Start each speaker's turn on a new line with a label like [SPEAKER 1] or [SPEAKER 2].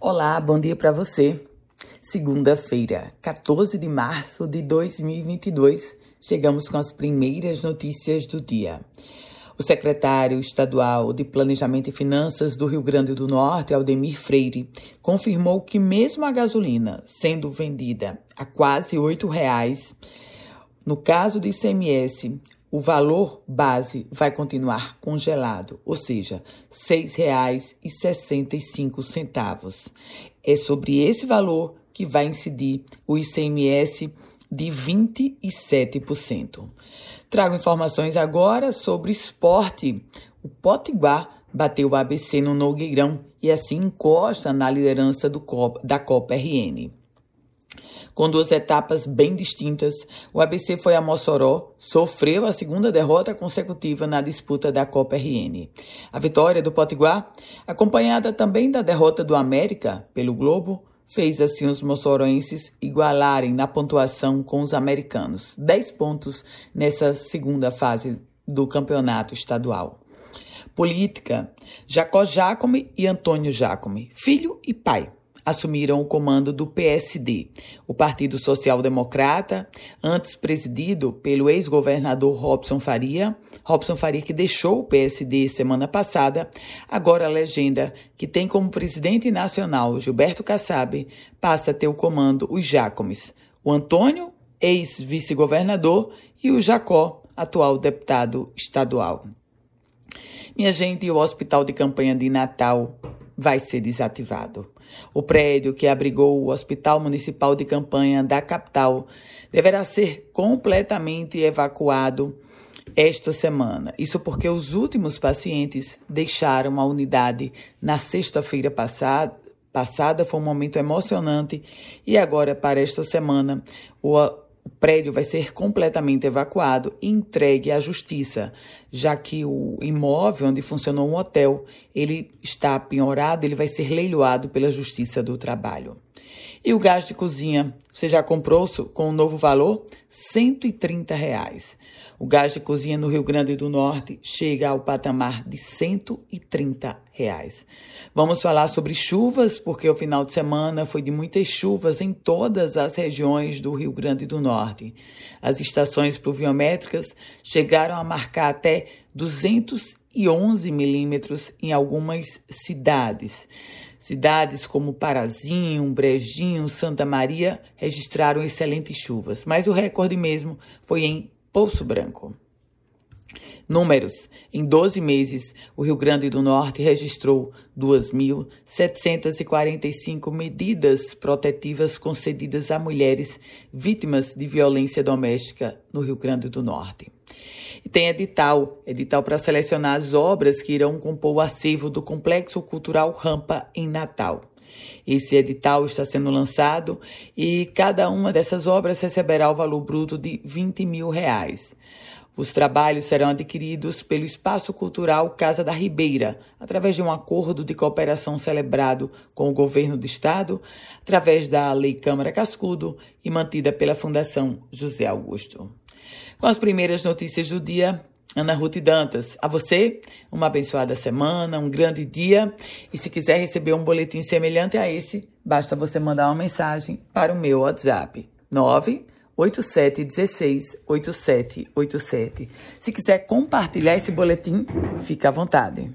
[SPEAKER 1] Olá, bom dia para você. Segunda-feira, 14 de março de 2022, chegamos com as primeiras notícias do dia. O secretário estadual de Planejamento e Finanças do Rio Grande do Norte, Aldemir Freire, confirmou que mesmo a gasolina sendo vendida a quase R$ reais, no caso do ICMS, o valor base vai continuar congelado, ou seja, R$ 6,65. É sobre esse valor que vai incidir o ICMS de 27%. Trago informações agora sobre esporte. O Potiguar bateu o ABC no Nogueirão e assim encosta na liderança do Copa, da Copa RN. Com duas etapas bem distintas, o ABC foi a Mossoró, sofreu a segunda derrota consecutiva na disputa da Copa RN. A vitória do Potiguar, acompanhada também da derrota do América pelo Globo, fez assim os moçoroenses igualarem na pontuação com os americanos, 10 pontos nessa segunda fase do campeonato estadual. Política: Jacó Jacome e Antônio Jacome, filho e pai assumiram o comando do PSD, o Partido Social Democrata, antes presidido pelo ex-governador Robson Faria. Robson Faria, que deixou o PSD semana passada, agora a legenda que tem como presidente nacional Gilberto Kassab, passa a ter o comando os Jacomes, o Antônio, ex-vice-governador, e o Jacó, atual deputado estadual. Minha gente, o Hospital de Campanha de Natal vai ser desativado. O prédio que abrigou o Hospital Municipal de Campanha da capital deverá ser completamente evacuado esta semana. Isso porque os últimos pacientes deixaram a unidade na sexta-feira passada. Passada foi um momento emocionante e agora para esta semana o o prédio vai ser completamente evacuado e entregue à justiça, já que o imóvel onde funcionou um hotel, ele está penhorado, ele vai ser leiloado pela Justiça do Trabalho. E o gás de cozinha, você já comprou com um novo valor? 130 reais. O gás de cozinha no Rio Grande do Norte chega ao patamar de 130 reais. Vamos falar sobre chuvas, porque o final de semana foi de muitas chuvas em todas as regiões do Rio Grande do Norte. As estações pluviométricas chegaram a marcar até 211 milímetros em algumas cidades. Cidades como Parazinho, Brejinho, Santa Maria registraram excelentes chuvas, mas o recorde mesmo foi em Poço Branco. Números: em 12 meses, o Rio Grande do Norte registrou 2.745 medidas protetivas concedidas a mulheres vítimas de violência doméstica no Rio Grande do Norte. E tem edital, edital para selecionar as obras que irão compor o acervo do Complexo Cultural Rampa em Natal. Esse edital está sendo lançado e cada uma dessas obras receberá o valor bruto de 20 mil reais. Os trabalhos serão adquiridos pelo Espaço Cultural Casa da Ribeira, através de um acordo de cooperação celebrado com o governo do estado, através da Lei Câmara Cascudo e mantida pela Fundação José Augusto. Com as primeiras notícias do dia, Ana Ruth Dantas, a você, uma abençoada semana, um grande dia. E se quiser receber um boletim semelhante a esse, basta você mandar uma mensagem para o meu WhatsApp. 98716 8787. Se quiser compartilhar esse boletim, fique à vontade.